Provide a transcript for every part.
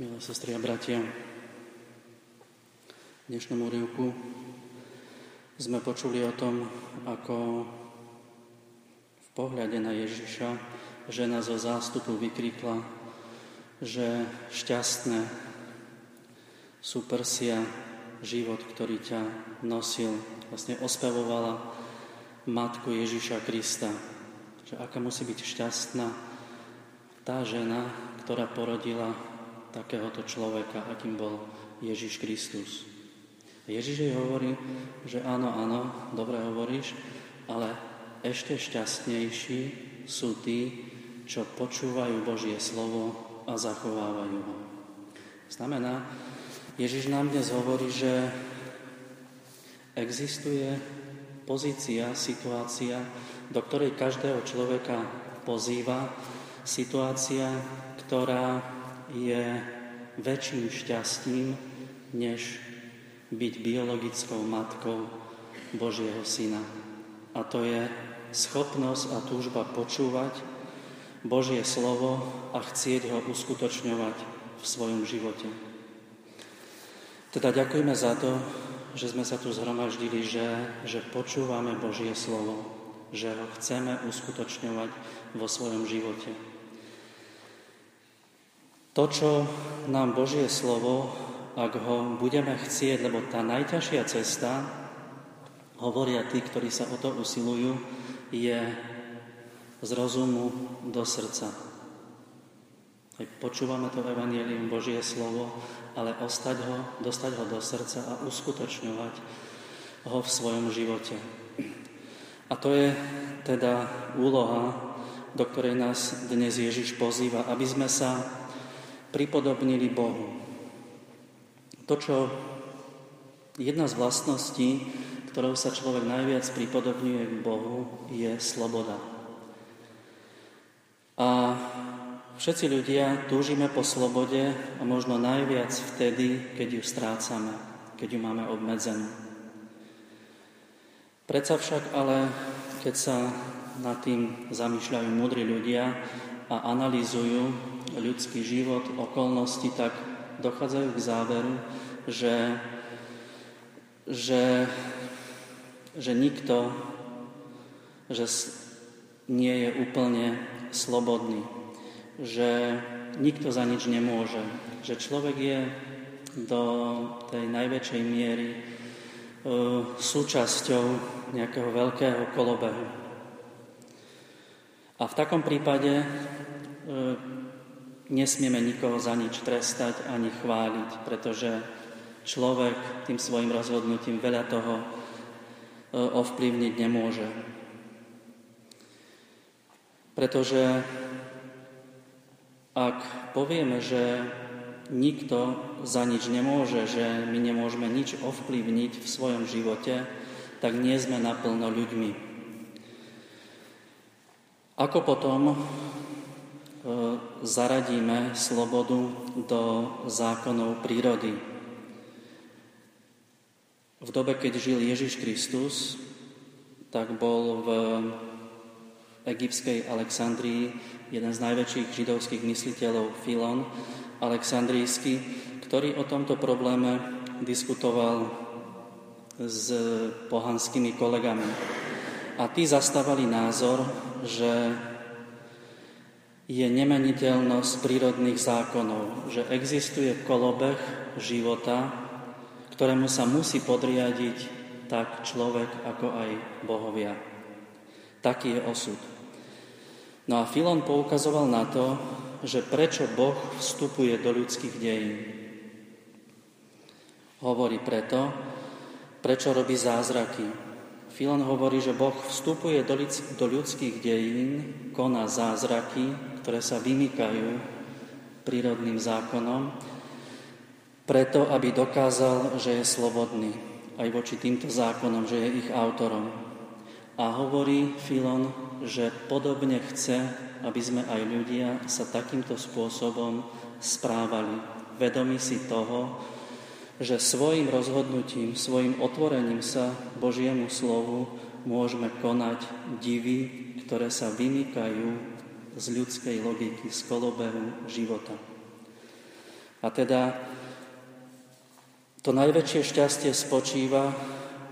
Milé sestry a bratia, v dnešnom úrivku sme počuli o tom, ako v pohľade na Ježiša žena zo zástupu vykrikla, že šťastné sú prsia život, ktorý ťa nosil. Vlastne ospevovala matku Ježiša Krista, že aká musí byť šťastná tá žena, ktorá porodila takéhoto človeka, akým bol Ježiš Kristus. Ježiš jej hovorí, že áno, áno, dobre hovoríš, ale ešte šťastnejší sú tí, čo počúvajú Božie slovo a zachovávajú ho. Znamená, Ježiš nám dnes hovorí, že existuje pozícia, situácia, do ktorej každého človeka pozýva, situácia, ktorá je väčším šťastím, než byť biologickou matkou Božieho Syna. A to je schopnosť a túžba počúvať Božie slovo a chcieť ho uskutočňovať v svojom živote. Teda ďakujeme za to, že sme sa tu zhromaždili, že, že počúvame Božie slovo, že ho chceme uskutočňovať vo svojom živote. To, čo nám Božie slovo, ak ho budeme chcieť, lebo tá najťažšia cesta, hovoria tí, ktorí sa o to usilujú, je z rozumu do srdca. Aj počúvame to Evangelium, Božie slovo, ale ostať ho, dostať ho do srdca a uskutočňovať ho v svojom živote. A to je teda úloha, do ktorej nás dnes Ježiš pozýva, aby sme sa pripodobnili Bohu. To, čo jedna z vlastností, ktorou sa človek najviac pripodobňuje k Bohu, je sloboda. A všetci ľudia túžime po slobode a možno najviac vtedy, keď ju strácame, keď ju máme obmedzenú. Predsa však ale, keď sa nad tým zamýšľajú múdri ľudia a analýzujú ľudský život, okolnosti, tak dochádzajú k záveru, že, že, že nikto že nie je úplne slobodný, že nikto za nič nemôže, že človek je do tej najväčšej miery e, súčasťou nejakého veľkého kolobehu. A v takom prípade e, nesmieme nikoho za nič trestať ani chváliť, pretože človek tým svojim rozhodnutím veľa toho e, ovplyvniť nemôže. Pretože ak povieme, že nikto za nič nemôže, že my nemôžeme nič ovplyvniť v svojom živote, tak nie sme naplno ľuďmi. Ako potom zaradíme slobodu do zákonov prírody. V dobe, keď žil Ježiš Kristus, tak bol v egyptskej Alexandrii jeden z najväčších židovských mysliteľov Filon Alexandrijský, ktorý o tomto probléme diskutoval s pohanskými kolegami. A tí zastávali názor, že je nemeniteľnosť prírodných zákonov, že existuje kolobeh života, ktorému sa musí podriadiť tak človek, ako aj bohovia. Taký je osud. No a Filon poukazoval na to, že prečo Boh vstupuje do ľudských dejín. Hovorí preto, prečo robí zázraky, Filon hovorí, že Boh vstupuje do ľudských dejín, koná zázraky, ktoré sa vymykajú prírodným zákonom, preto, aby dokázal, že je slobodný aj voči týmto zákonom, že je ich autorom. A hovorí Filon, že podobne chce, aby sme aj ľudia sa takýmto spôsobom správali, vedomi si toho, že svojim rozhodnutím, svojim otvorením sa Božiemu slovu môžeme konať divy, ktoré sa vymykajú z ľudskej logiky, z kolobehu života. A teda to najväčšie šťastie spočíva,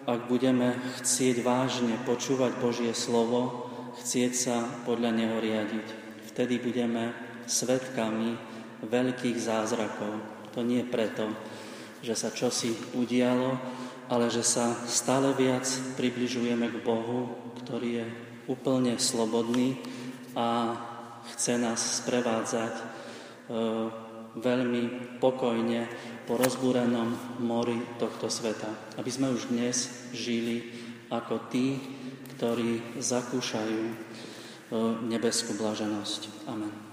ak budeme chcieť vážne počúvať Božie slovo, chcieť sa podľa Neho riadiť. Vtedy budeme svetkami veľkých zázrakov. To nie preto, že sa čosi udialo, ale že sa stále viac približujeme k Bohu, ktorý je úplne slobodný a chce nás sprevádzať e, veľmi pokojne po rozbúrenom mori tohto sveta. Aby sme už dnes žili ako tí, ktorí zakúšajú e, nebeskú blaženosť. Amen.